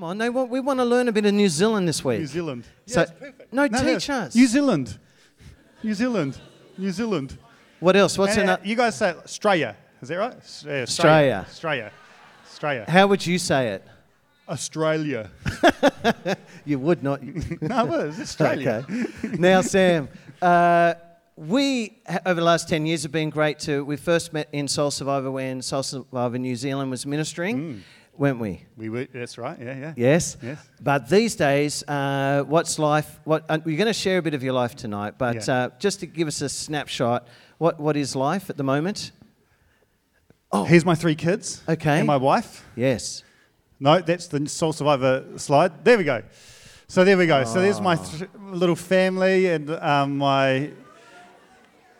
Come on, they want, we want to learn a bit of New Zealand this week. New Zealand. So- Yeah, it's perfect. no, teach us. New Zealand. New Zealand. New Zealand. What else? What's And, in uh, that? you guys say Australia. Is that right? S- yeah, Australia. Australia. Australia. How would you say it? Australia. You would not. no, it is. It's Australia. Okay. now, Sam, uh, we over the last ten years have been great too. We first met in Soul Survivor when Soul Survivor New Zealand was ministering, weren't we? We were, that's right. Yeah, yeah. Yes. Yes. But these days, uh, what's life? What uh, you're going to share a bit of your life tonight, but Yeah. uh, just to give us a snapshot, what what is life at the moment? Oh, here's my three kids. Okay. And my wife. Yes. No, that's the Soul Survivor slide. There we go. So there we go. So there's my th- little family and um, my.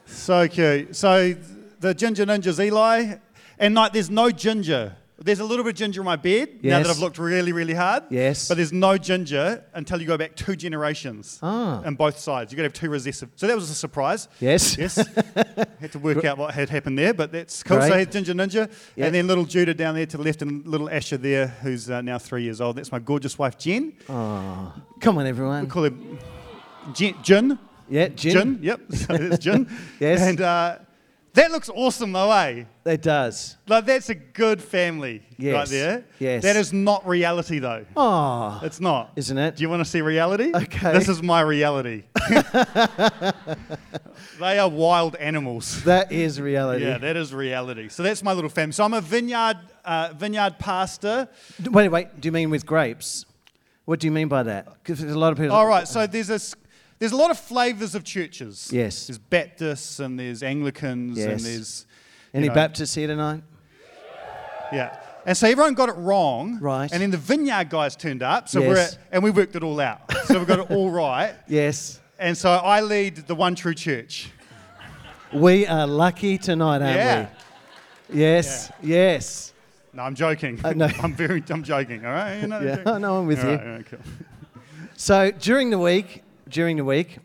So cute. So the Ginger Ninja's Eli, and like there's no ginger. There's a little bit of ginger in my bed now that I've looked really, really hard. Yes. But there's no ginger until you go back two generations Ah. on both sides. You've got to have two recessive. So that was a surprise. Yes. Yes. had to work out what had happened there, but that's cool. So Great. here's Ginger Ninja. Yeah. And then little Judah down there to the left, and little Asher there, who's uh, now three years old. That's my gorgeous wife, Jen. Oh, come on, everyone. We call her Jen. Jin. Yeah, Jin. Yep. So it's Jin. Yes. And uh, that looks awesome, though, eh? It does. Like, that's a good family right there. Yes. That is not reality, though. Oh, It's not. isn't it? Do you want to see reality? Okay. This is my reality. they are wild animals. That is reality. Yeah, that is reality. So that's my little family. So I'm a vineyard uh, vineyard pastor. Wait, wait. Do you mean with grapes? What do you mean by that? Because there's a lot of people. All right. So there's this. There's a lot of flavors of churches. Yes. There's Baptists and there's Anglicans and there's Any know, Baptists here tonight? yeah. And so everyone got it wrong. Right. And then the vineyard guys turned up. So we're Yes. at, and we worked it all out. So we got it all right. Yes. And so I lead the one true church. We are lucky tonight, aren't Yeah. we? Yes. Yes. No, I'm joking. Uh, no. I'm very. I'm joking. All right. You're not Yeah. joking? No, I'm with All you. right, cool. So during the week, during the week,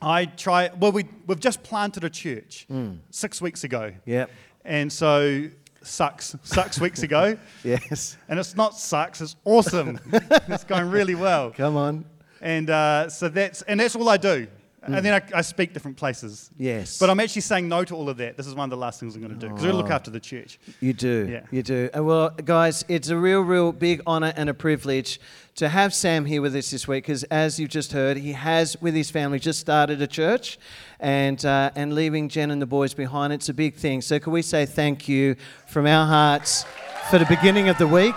I try. Well, we we've just planted a church Hmm. six weeks ago, yep. and so sucks sucks weeks ago, Yes. and it's not sucks. It's awesome. it's going really well, Come on. and uh, so that's and that's all I do. And then I, I speak different places. Hmm. Yes. But I'm actually saying no to all of that. This is one of the last things I'm going to do because I look Oh. after the church. You do. Yeah. You do. And well, guys, it's a real, real big honor and a privilege to have Sam here with us this week because, as you've just heard, he has, with his family, just started a church and, uh, and leaving Jen and the boys behind. It's a big thing. So, can we say thank you from our hearts for the beginning of the week?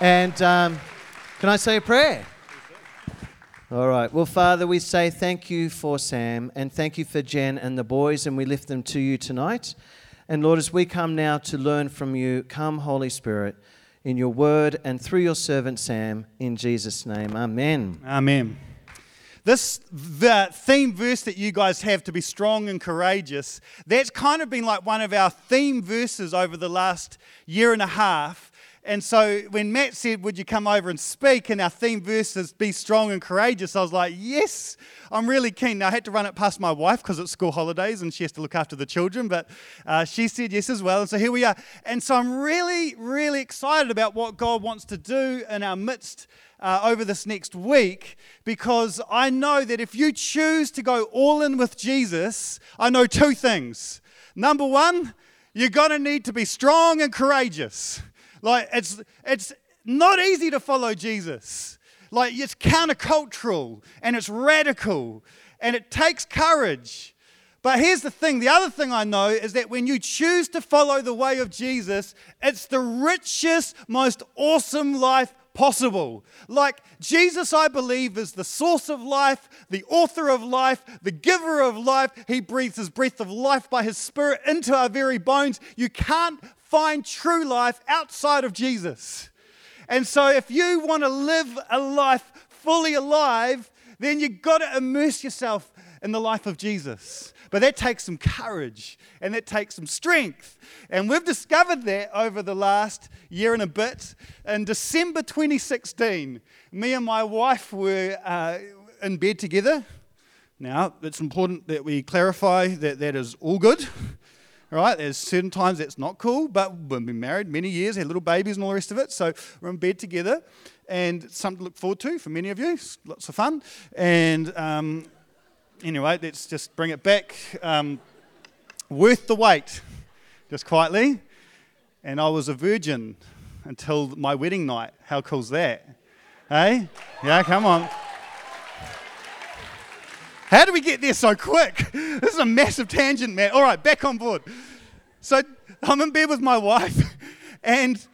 And um, can I say a prayer? All right. Well, Father, we say thank you for Sam and thank you for Jen and the boys, and we lift them to you tonight. And Lord, as we come now to learn from you, come, Holy Spirit, in your word and through your servant Sam, in Jesus' name. Amen. Amen. This the theme verse that you guys have to be strong and courageous, that's kind of been like one of our theme verses over the last year and a half. And so when Matt said, Would you come over and speak? And our theme verse is be strong and courageous, I was like, Yes, I'm really keen. Now I had to run it past my wife because it's school holidays and she has to look after the children, but uh, she said yes as well. And so here we are. And so I'm really, really excited about what God wants to do in our midst uh, over this next week because I know that if you choose to go all in with Jesus, I know two things. Number one, you're going to need to be strong and courageous. Like, it's, it's not easy to follow Jesus. Like, it's countercultural and it's radical and it takes courage. But here's the thing the other thing I know is that when you choose to follow the way of Jesus, it's the richest, most awesome life possible. Like Jesus, I believe, is the source of life, the author of life, the giver of life. He breathes his breath of life by his spirit into our very bones. You can't find true life outside of Jesus. And so, if you want to live a life fully alive, then you've got to immerse yourself in the life of Jesus. But that takes some courage and that takes some strength. And we've discovered that over the last year and a bit. In December 2016, me and my wife were uh, in bed together. Now, it's important that we clarify that that is all good. right? There's certain times that's not cool, but we've been married many years, had little babies and all the rest of it, so we're in bed together, and something to look forward to for many of you. Lots of fun. And um, anyway, let's just bring it back. Um, worth the wait, just quietly. And I was a virgin until my wedding night. How cool's that? Hey? Yeah, come on. How do we get there so quick? This is a massive tangent, man. All right, back on board. So I'm in bed with my wife, and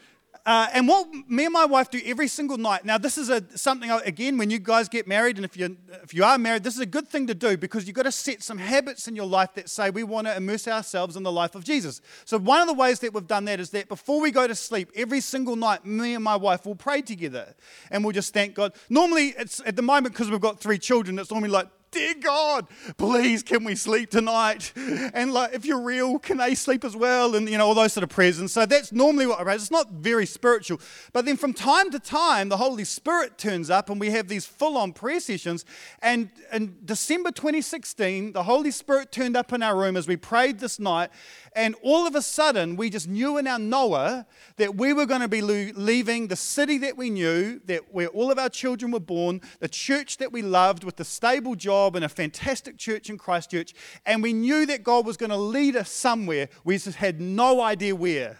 uh, and what me and my wife do every single night. Now, this is a something again when you guys get married, and if you if you are married, this is a good thing to do because you've got to set some habits in your life that say we want to immerse ourselves in the life of Jesus. So one of the ways that we've done that is that before we go to sleep, every single night, me and my wife will pray together, and we'll just thank God. Normally, it's at the moment because we've got three children. It's normally like dear God, please can we sleep tonight? And like, if you're real, can they sleep as well? And you know, all those sort of prayers. And so that's normally what I pray. It's not very spiritual. But then from time to time, the Holy Spirit turns up and we have these full-on prayer sessions. And in December 2016, the Holy Spirit turned up in our room as we prayed this night. And all of a sudden, we just knew in our Noah that we were going to be leaving the city that we knew, that where all of our children were born, the church that we loved with the stable job and a fantastic church in Christchurch. And we knew that God was going to lead us somewhere. We just had no idea where.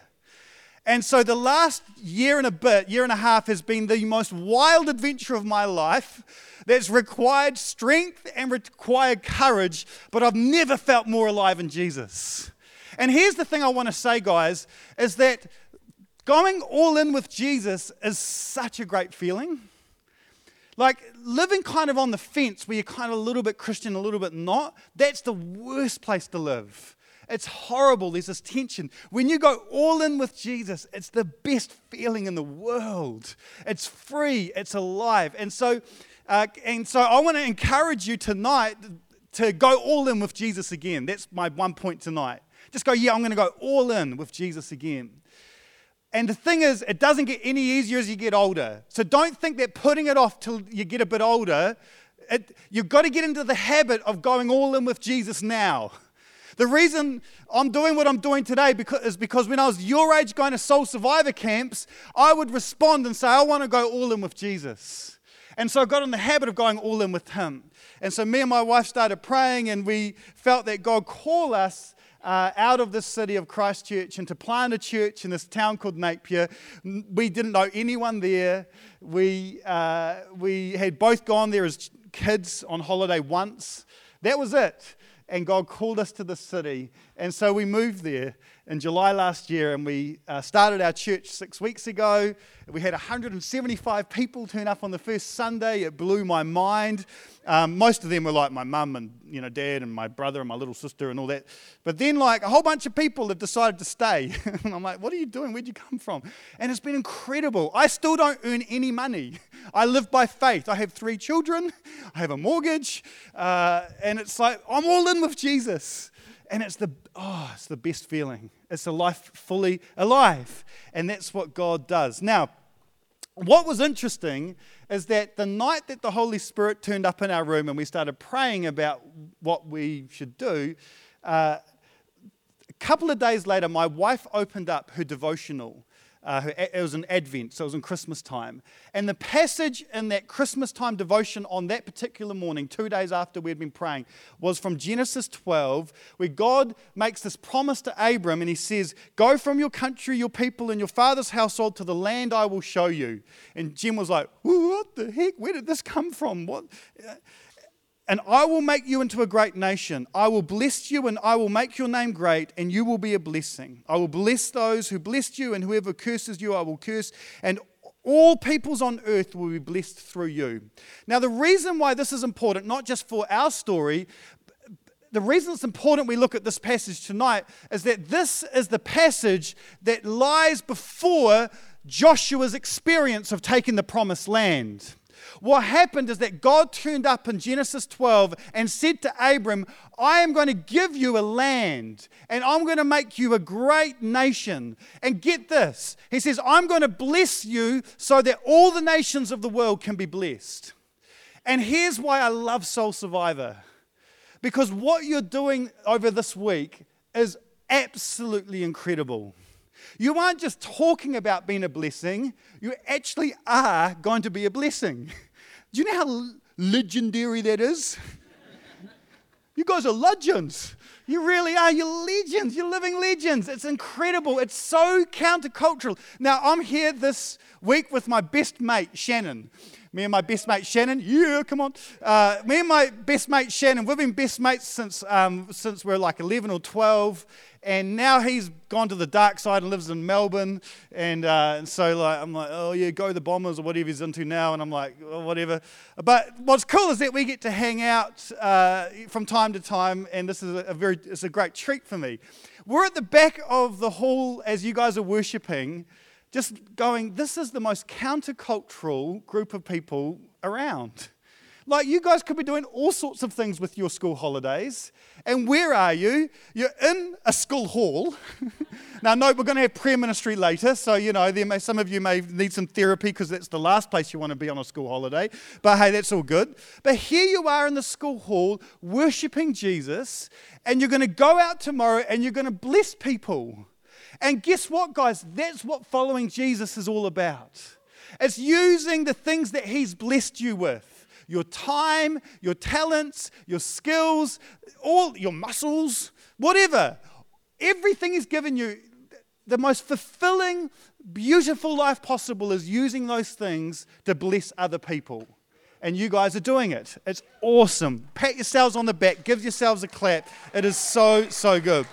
And so the last year and a bit, year and a half, has been the most wild adventure of my life that's required strength and required courage, but I've never felt more alive in Jesus. And here's the thing I want to say, guys, is that going all in with Jesus is such a great feeling. Like living kind of on the fence where you're kind of a little bit Christian, a little bit not, that's the worst place to live. It's horrible. There's this tension. When you go all in with Jesus, it's the best feeling in the world. It's free, it's alive. And so, uh, and so I want to encourage you tonight to go all in with Jesus again. That's my one point tonight. Just go, yeah, I'm going to go all in with Jesus again. And the thing is, it doesn't get any easier as you get older. So don't think that putting it off till you get a bit older, it, you've got to get into the habit of going all in with Jesus now. The reason I'm doing what I'm doing today because, is because when I was your age going to soul survivor camps, I would respond and say, I want to go all in with Jesus. And so I got in the habit of going all in with Him. And so me and my wife started praying, and we felt that God called us uh, out of the city of Christchurch and to plant a church in this town called Napier. We didn't know anyone there. We, uh, we had both gone there as kids on holiday once. That was it. And God called us to the city. And so we moved there in July last year and we uh, started our church six weeks ago. We had 175 people turn up on the first Sunday. It blew my mind. Um, most of them were like my mum and you know dad and my brother and my little sister and all that. But then like a whole bunch of people have decided to stay. and I'm like, what are you doing? Where'd you come from? And it's been incredible. I still don't earn any money. I live by faith. I have three children. I have a mortgage. Uh, and it's like, I'm all in with Jesus. And it's the, oh, it's the best feeling. It's a life fully alive. And that's what God does. Now, what was interesting is that the night that the Holy Spirit turned up in our room and we started praying about what we should do, uh, a couple of days later, my wife opened up her devotional uh, it was an Advent, so it was in Christmas time. And the passage in that Christmas time devotion on that particular morning, two days after we'd been praying, was from Genesis 12, where God makes this promise to Abram and he says, Go from your country, your people, and your father's household to the land I will show you. And Jim was like, What the heck? Where did this come from? What? And I will make you into a great nation. I will bless you and I will make your name great, and you will be a blessing. I will bless those who blessed you, and whoever curses you, I will curse. And all peoples on earth will be blessed through you. Now, the reason why this is important, not just for our story, the reason it's important we look at this passage tonight is that this is the passage that lies before Joshua's experience of taking the promised land. What happened is that God turned up in Genesis 12 and said to Abram, I am going to give you a land and I'm going to make you a great nation. And get this He says, I'm going to bless you so that all the nations of the world can be blessed. And here's why I love Soul Survivor because what you're doing over this week is absolutely incredible. You aren't just talking about being a blessing, you actually are going to be a blessing. Do you know how legendary that is? you guys are legends. You really are. You're legends. You're living legends. It's incredible. It's so countercultural. Now, I'm here this week with my best mate, Shannon. Me and my best mate Shannon, yeah, come on. Uh, me and my best mate Shannon, we've been best mates since, um, since we are like 11 or 12 and now he's gone to the dark side and lives in Melbourne. And, uh, and so like, I'm like, oh yeah, go the Bombers or whatever he's into now. And I'm like, oh, whatever. But what's cool is that we get to hang out uh, from time to time, and this is a, very, it's a great treat for me. We're at the back of the hall as you guys are worshiping, just going, this is the most countercultural group of people around. Like, you guys could be doing all sorts of things with your school holidays. And where are you? You're in a school hall. now, no, we're going to have prayer ministry later. So, you know, there may, some of you may need some therapy because that's the last place you want to be on a school holiday. But hey, that's all good. But here you are in the school hall worshiping Jesus. And you're going to go out tomorrow and you're going to bless people. And guess what, guys? That's what following Jesus is all about. It's using the things that He's blessed you with your time, your talents, your skills, all your muscles, whatever. Everything He's given you. The most fulfilling, beautiful life possible is using those things to bless other people. And you guys are doing it. It's awesome. Pat yourselves on the back, give yourselves a clap. It is so, so good.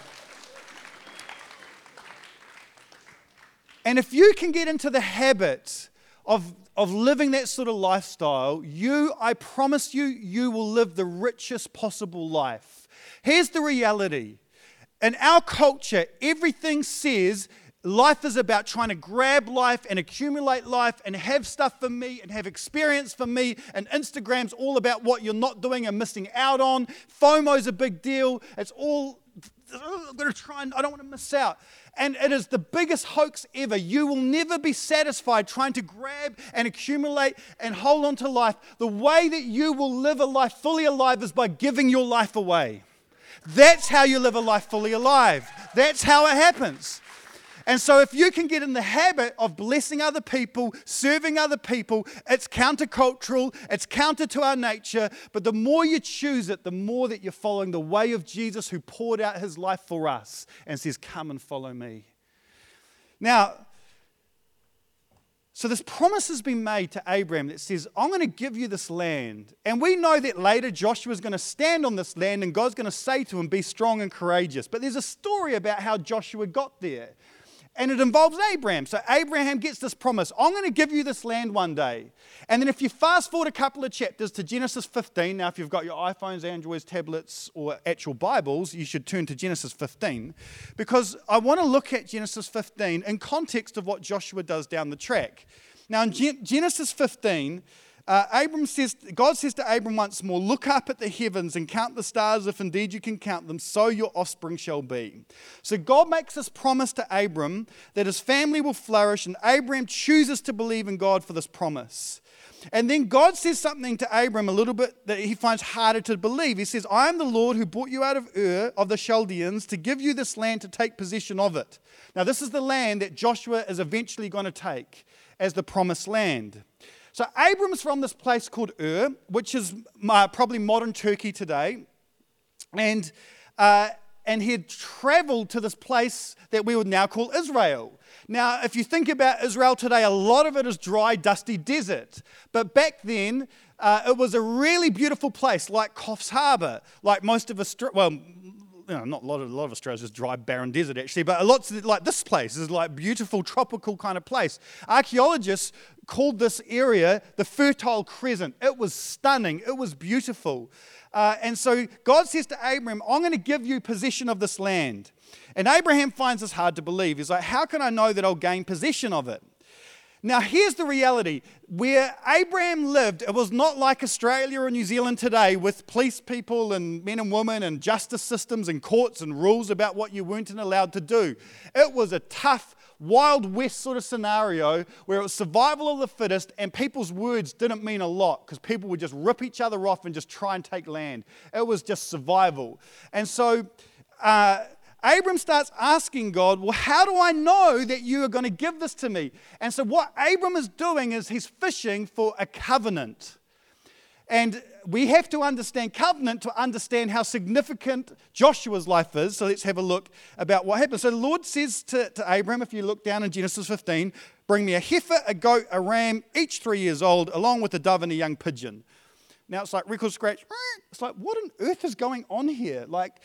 And if you can get into the habit of of living that sort of lifestyle, you, I promise you, you will live the richest possible life. Here's the reality in our culture, everything says life is about trying to grab life and accumulate life and have stuff for me and have experience for me. And Instagram's all about what you're not doing and missing out on. FOMO's a big deal. It's all, I'm going to try and I don't want to miss out. And it is the biggest hoax ever. You will never be satisfied trying to grab and accumulate and hold on to life. The way that you will live a life fully alive is by giving your life away. That's how you live a life fully alive. That's how it happens. And so, if you can get in the habit of blessing other people, serving other people, it's countercultural, it's counter to our nature. But the more you choose it, the more that you're following the way of Jesus who poured out his life for us and says, Come and follow me. Now, so this promise has been made to Abraham that says, I'm going to give you this land. And we know that later Joshua is going to stand on this land and God's going to say to him, Be strong and courageous. But there's a story about how Joshua got there and it involves Abraham. So Abraham gets this promise I'm going to give you this land one day. And then if you fast forward a couple of chapters to Genesis 15, now if you've got your iPhones, Androids, tablets, or actual Bibles, you should turn to Genesis 15 because I want to look at Genesis 15 in context of what Joshua does down the track. Now in Genesis 15, uh, Abram says, God says to Abram once more, Look up at the heavens and count the stars if indeed you can count them, so your offspring shall be. So God makes this promise to Abram that his family will flourish, and Abram chooses to believe in God for this promise. And then God says something to Abram a little bit that he finds harder to believe. He says, I am the Lord who brought you out of Ur of the Chaldeans to give you this land to take possession of it. Now, this is the land that Joshua is eventually going to take as the promised land. So Abram's from this place called Ur, which is uh, probably modern Turkey today. And, uh, and he had traveled to this place that we would now call Israel. Now, if you think about Israel today, a lot of it is dry, dusty desert. But back then, uh, it was a really beautiful place, like Coffs Harbour, like most of Australia. Well, you know, not a lot of a lot of Australia's just dry, barren desert actually, but a lot like this place is like beautiful tropical kind of place. Archaeologists called this area the Fertile Crescent. It was stunning. It was beautiful. Uh, and so God says to Abraham, I'm going to give you possession of this land. And Abraham finds this hard to believe. He's like, How can I know that I'll gain possession of it? Now, here's the reality where Abraham lived, it was not like Australia or New Zealand today with police people and men and women and justice systems and courts and rules about what you weren't allowed to do. It was a tough, Wild West sort of scenario where it was survival of the fittest and people's words didn't mean a lot because people would just rip each other off and just try and take land. It was just survival. And so, uh, Abram starts asking God, Well, how do I know that you are going to give this to me? And so, what Abram is doing is he's fishing for a covenant. And we have to understand covenant to understand how significant Joshua's life is. So let's have a look about what happened. So the Lord says to, to Abram, if you look down in Genesis 15, bring me a heifer, a goat, a ram, each three years old, along with a dove and a young pigeon. Now it's like record scratch. It's like, what on earth is going on here? Like,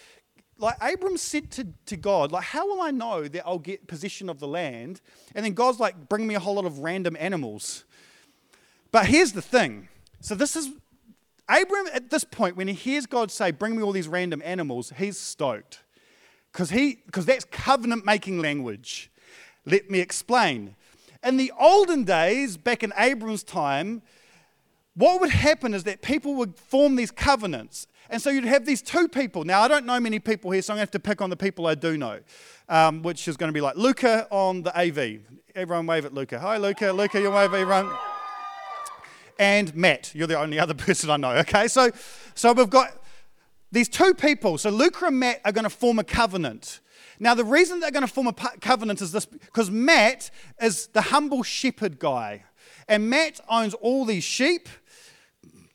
like Abram said to, to God, like, how will I know that I'll get possession of the land? And then God's like, bring me a whole lot of random animals. But here's the thing. So this is Abram at this point, when he hears God say, bring me all these random animals, he's stoked. Because he because that's covenant making language. Let me explain. In the olden days, back in Abram's time, what would happen is that people would form these covenants. And so you'd have these two people. Now, I don't know many people here, so I'm going to have to pick on the people I do know, um, which is going to be like Luca on the AV. Everyone wave at Luca. Hi, Luca. Luca, you wave, everyone. And Matt. You're the only other person I know, okay? So, so we've got these two people. So Luca and Matt are going to form a covenant. Now, the reason they're going to form a covenant is this because Matt is the humble shepherd guy. And Matt owns all these sheep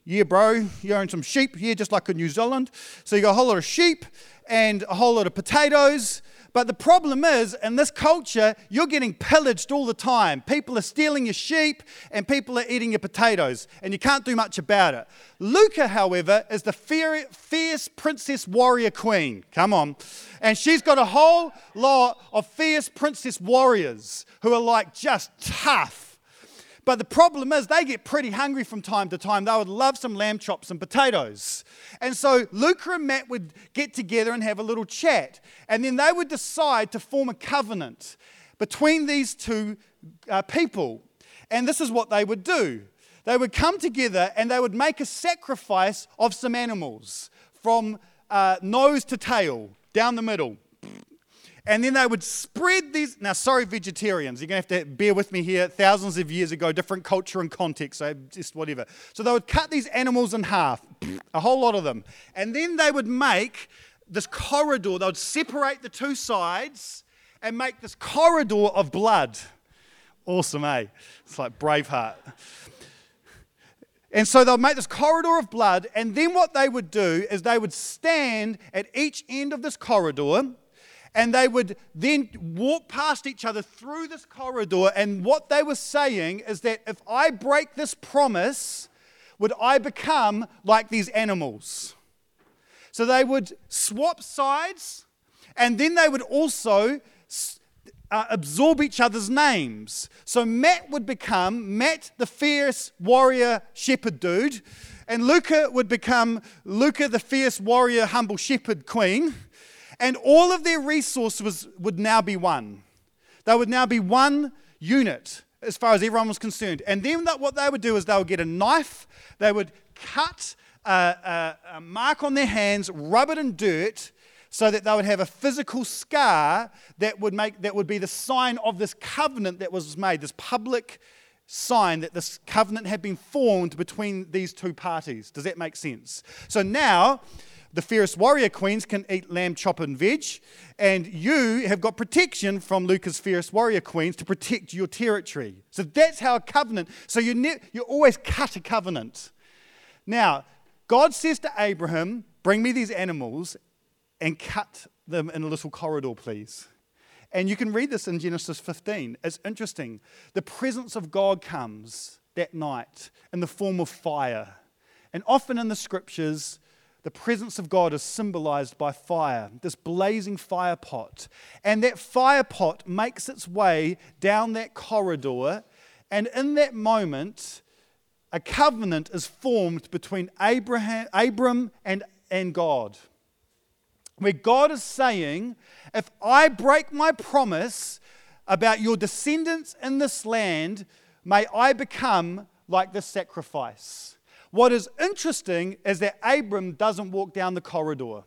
yeah, bro, you own some sheep here, just like in New Zealand. So you got a whole lot of sheep and a whole lot of potatoes. But the problem is, in this culture, you're getting pillaged all the time. People are stealing your sheep and people are eating your potatoes, and you can't do much about it. Luca, however, is the fierce princess warrior queen. Come on. And she's got a whole lot of fierce princess warriors who are like just tough but the problem is, they get pretty hungry from time to time. They would love some lamb chops and potatoes. And so Luca and Matt would get together and have a little chat. And then they would decide to form a covenant between these two uh, people. And this is what they would do they would come together and they would make a sacrifice of some animals from uh, nose to tail, down the middle. And then they would spread these. Now, sorry, vegetarians, you're going to have to bear with me here. Thousands of years ago, different culture and context, so just whatever. So they would cut these animals in half, a whole lot of them. And then they would make this corridor. They would separate the two sides and make this corridor of blood. Awesome, eh? It's like Braveheart. And so they'll make this corridor of blood, and then what they would do is they would stand at each end of this corridor and they would then walk past each other through this corridor. And what they were saying is that if I break this promise, would I become like these animals? So they would swap sides, and then they would also uh, absorb each other's names. So Matt would become Matt, the fierce warrior shepherd dude, and Luca would become Luca, the fierce warrior humble shepherd queen and all of their resources would now be one. They would now be one unit as far as everyone was concerned. And then what they would do is they would get a knife, they would cut a, a, a mark on their hands, rub it in dirt, so that they would have a physical scar that would make that would be the sign of this covenant that was made, this public sign that this covenant had been formed between these two parties. Does that make sense? So now the fierce warrior queens can eat lamb chop and veg, and you have got protection from Luca's fierce warrior queens to protect your territory. So that's how a covenant. So you ne- you always cut a covenant. Now, God says to Abraham, "Bring me these animals and cut them in a little corridor, please." And you can read this in Genesis 15. It's interesting. The presence of God comes that night in the form of fire. And often in the scriptures, the presence of God is symbolized by fire, this blazing fire pot. And that fire pot makes its way down that corridor. And in that moment, a covenant is formed between Abraham, Abram and, and God. Where God is saying, if I break my promise about your descendants in this land, may I become like this sacrifice. What is interesting is that Abram doesn't walk down the corridor.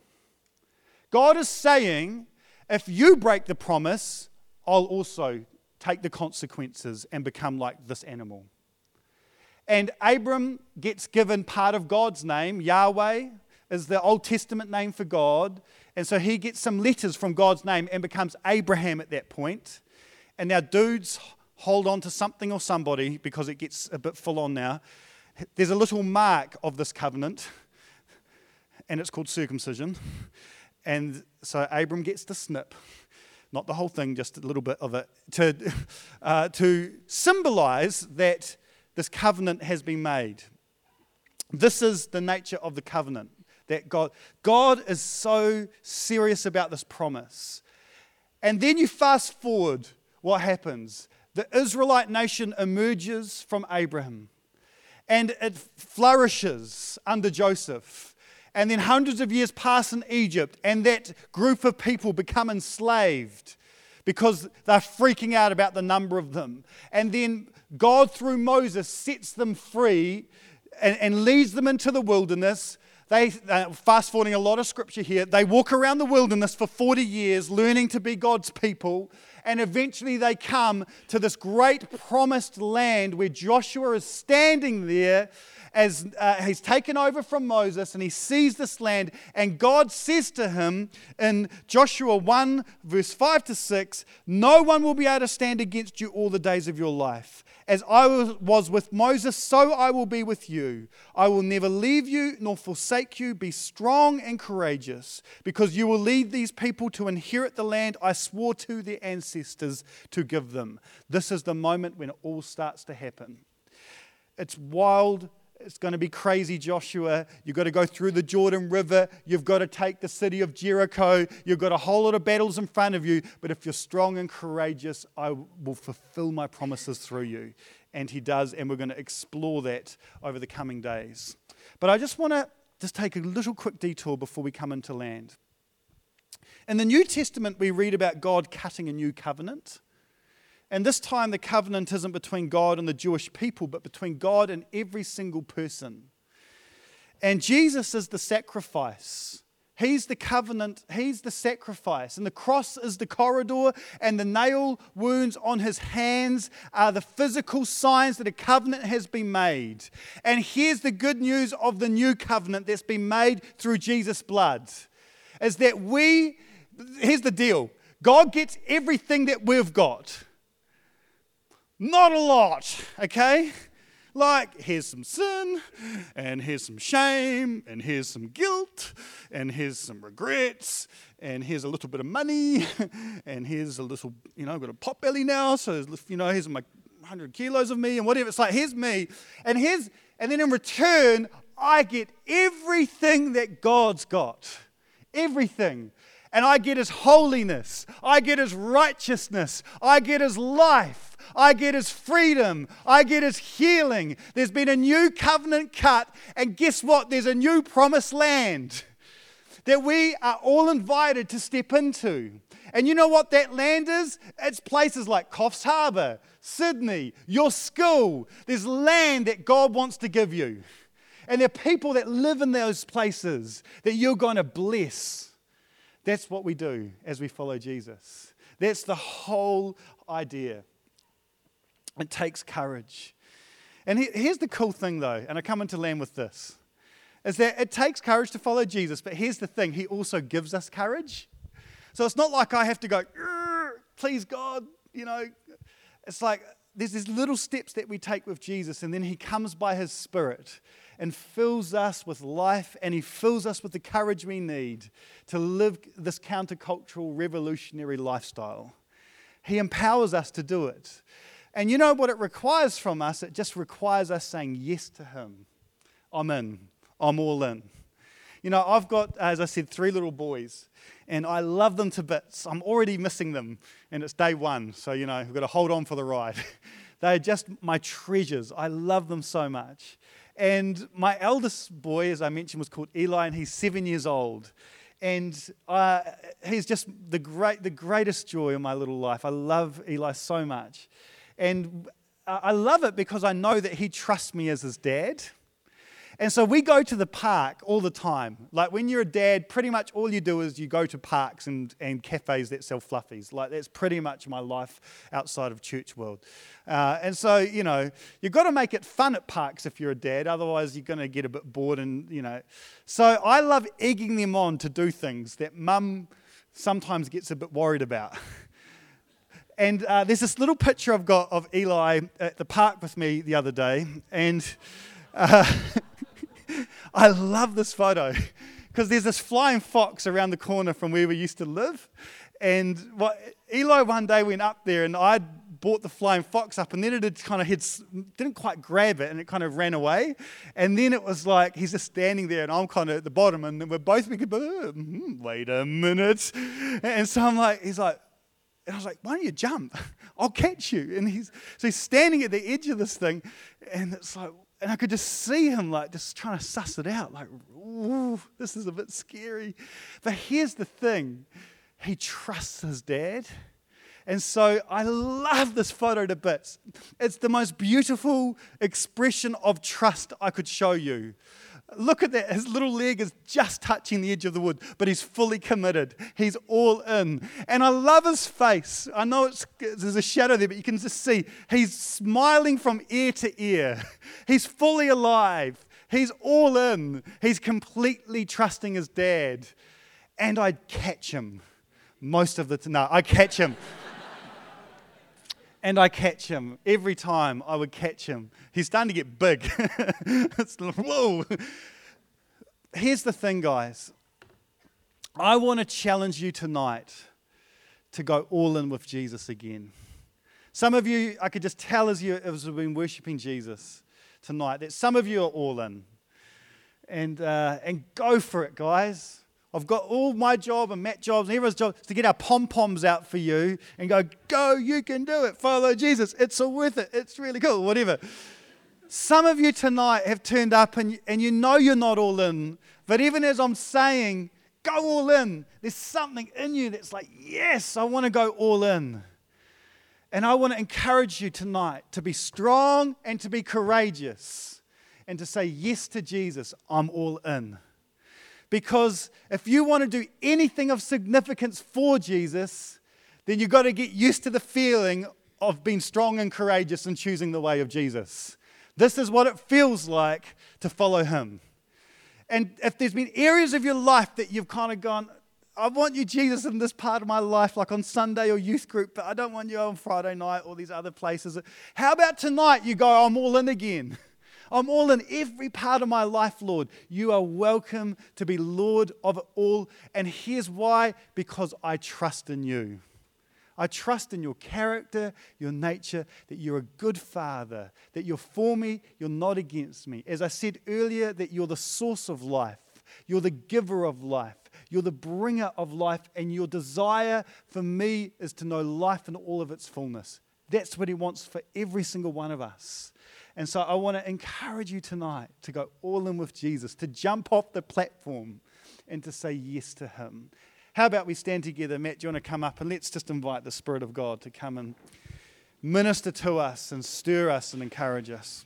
God is saying, if you break the promise, I'll also take the consequences and become like this animal. And Abram gets given part of God's name. Yahweh is the Old Testament name for God. And so he gets some letters from God's name and becomes Abraham at that point. And now dudes hold on to something or somebody because it gets a bit full on now. There's a little mark of this covenant, and it's called circumcision. And so Abram gets the snip, not the whole thing, just a little bit of it, to, uh, to symbolize that this covenant has been made. This is the nature of the covenant that God, God is so serious about this promise. And then you fast forward, what happens? The Israelite nation emerges from Abraham and it flourishes under Joseph. And then hundreds of years pass in Egypt, and that group of people become enslaved because they're freaking out about the number of them. And then God, through Moses, sets them free and, and leads them into the wilderness they, uh, fast forwarding a lot of scripture here, they walk around the wilderness for 40 years learning to be God's people. And eventually they come to this great promised land where Joshua is standing there as uh, he's taken over from Moses and he sees this land. And God says to him in Joshua 1, verse 5 to 6 No one will be able to stand against you all the days of your life. As I was with Moses, so I will be with you. I will never leave you nor forsake you. Be strong and courageous, because you will lead these people to inherit the land I swore to their ancestors to give them. This is the moment when it all starts to happen. It's wild it's going to be crazy, Joshua. You've got to go through the Jordan River. You've got to take the city of Jericho. You've got a whole lot of battles in front of you. But if you're strong and courageous, I will fulfill my promises through you. And he does. And we're going to explore that over the coming days. But I just want to just take a little quick detour before we come into land. In the New Testament, we read about God cutting a new covenant. And this time, the covenant isn't between God and the Jewish people, but between God and every single person. And Jesus is the sacrifice. He's the covenant, He's the sacrifice. And the cross is the corridor, and the nail wounds on His hands are the physical signs that a covenant has been made. And here's the good news of the new covenant that's been made through Jesus' blood is that we, here's the deal God gets everything that we've got. Not a lot, okay? Like, here's some sin, and here's some shame, and here's some guilt, and here's some regrets, and here's a little bit of money, and here's a little, you know, I've got a pot belly now, so, you know, here's my 100 kilos of me, and whatever. It's like, here's me, and here's, and then in return, I get everything that God's got. Everything. And I get His holiness, I get His righteousness, I get His life. I get his freedom. I get his healing. There's been a new covenant cut. And guess what? There's a new promised land that we are all invited to step into. And you know what that land is? It's places like Coffs Harbour, Sydney, your school. There's land that God wants to give you. And there are people that live in those places that you're going to bless. That's what we do as we follow Jesus. That's the whole idea. It takes courage. And here's the cool thing, though, and I come into land with this is that it takes courage to follow Jesus, but here's the thing He also gives us courage. So it's not like I have to go, please God, you know. It's like there's these little steps that we take with Jesus, and then He comes by His Spirit and fills us with life, and He fills us with the courage we need to live this countercultural, revolutionary lifestyle. He empowers us to do it. And you know what it requires from us? It just requires us saying yes to Him. I'm in. I'm all in. You know, I've got, as I said, three little boys, and I love them to bits. I'm already missing them, and it's day one, so, you know, we've got to hold on for the ride. They're just my treasures. I love them so much. And my eldest boy, as I mentioned, was called Eli, and he's seven years old. And uh, he's just the, great, the greatest joy in my little life. I love Eli so much. And I love it because I know that he trusts me as his dad. And so we go to the park all the time. Like when you're a dad, pretty much all you do is you go to parks and, and cafes that sell fluffies. Like that's pretty much my life outside of church world. Uh, and so, you know, you've got to make it fun at parks if you're a dad. Otherwise, you're going to get a bit bored and, you know. So I love egging them on to do things that mum sometimes gets a bit worried about. And uh, there's this little picture I've got of Eli at the park with me the other day. And uh, I love this photo because there's this flying fox around the corner from where we used to live. And what, Eli one day went up there and I brought the flying fox up and then it had kind of hit, didn't quite grab it and it kind of ran away. And then it was like he's just standing there and I'm kind of at the bottom and we're both thinking, mm, wait a minute. And so I'm like, he's like, and I was like, why don't you jump? I'll catch you. And he's so he's standing at the edge of this thing, and it's like, and I could just see him like just trying to suss it out, like, ooh, this is a bit scary. But here's the thing he trusts his dad. And so I love this photo to bits. It's the most beautiful expression of trust I could show you. Look at that. His little leg is just touching the edge of the wood, but he's fully committed. He's all in. And I love his face. I know it's, there's a shadow there, but you can just see he's smiling from ear to ear. He's fully alive. He's all in. He's completely trusting his dad. And I'd catch him most of the time. No, I catch him. and I catch him. Every time I would catch him. He's starting to get big. whoa. Here's the thing, guys. I want to challenge you tonight to go all in with Jesus again. Some of you, I could just tell as you as we've been worshiping Jesus tonight, that some of you are all in. And, uh, and go for it, guys. I've got all my job and Matt's jobs and everyone's job to get our pom poms out for you and go, go, you can do it. Follow Jesus. It's so worth it. It's really cool. Whatever. Some of you tonight have turned up and, and you know you're not all in. But even as I'm saying, go all in, there's something in you that's like, yes, I want to go all in. And I want to encourage you tonight to be strong and to be courageous and to say yes to Jesus. I'm all in. Because if you want to do anything of significance for Jesus, then you've got to get used to the feeling of being strong and courageous and choosing the way of Jesus. This is what it feels like to follow him. And if there's been areas of your life that you've kind of gone, I want you, Jesus, in this part of my life, like on Sunday or youth group, but I don't want you on Friday night or these other places. How about tonight you go, I'm all in again? I'm all in every part of my life, Lord. You are welcome to be Lord of it all. And here's why because I trust in you. I trust in your character, your nature, that you're a good father, that you're for me, you're not against me. As I said earlier, that you're the source of life, you're the giver of life, you're the bringer of life, and your desire for me is to know life in all of its fullness. That's what He wants for every single one of us. And so I want to encourage you tonight to go all in with Jesus, to jump off the platform and to say yes to Him. How about we stand together? Matt, do you want to come up and let's just invite the Spirit of God to come and minister to us and stir us and encourage us.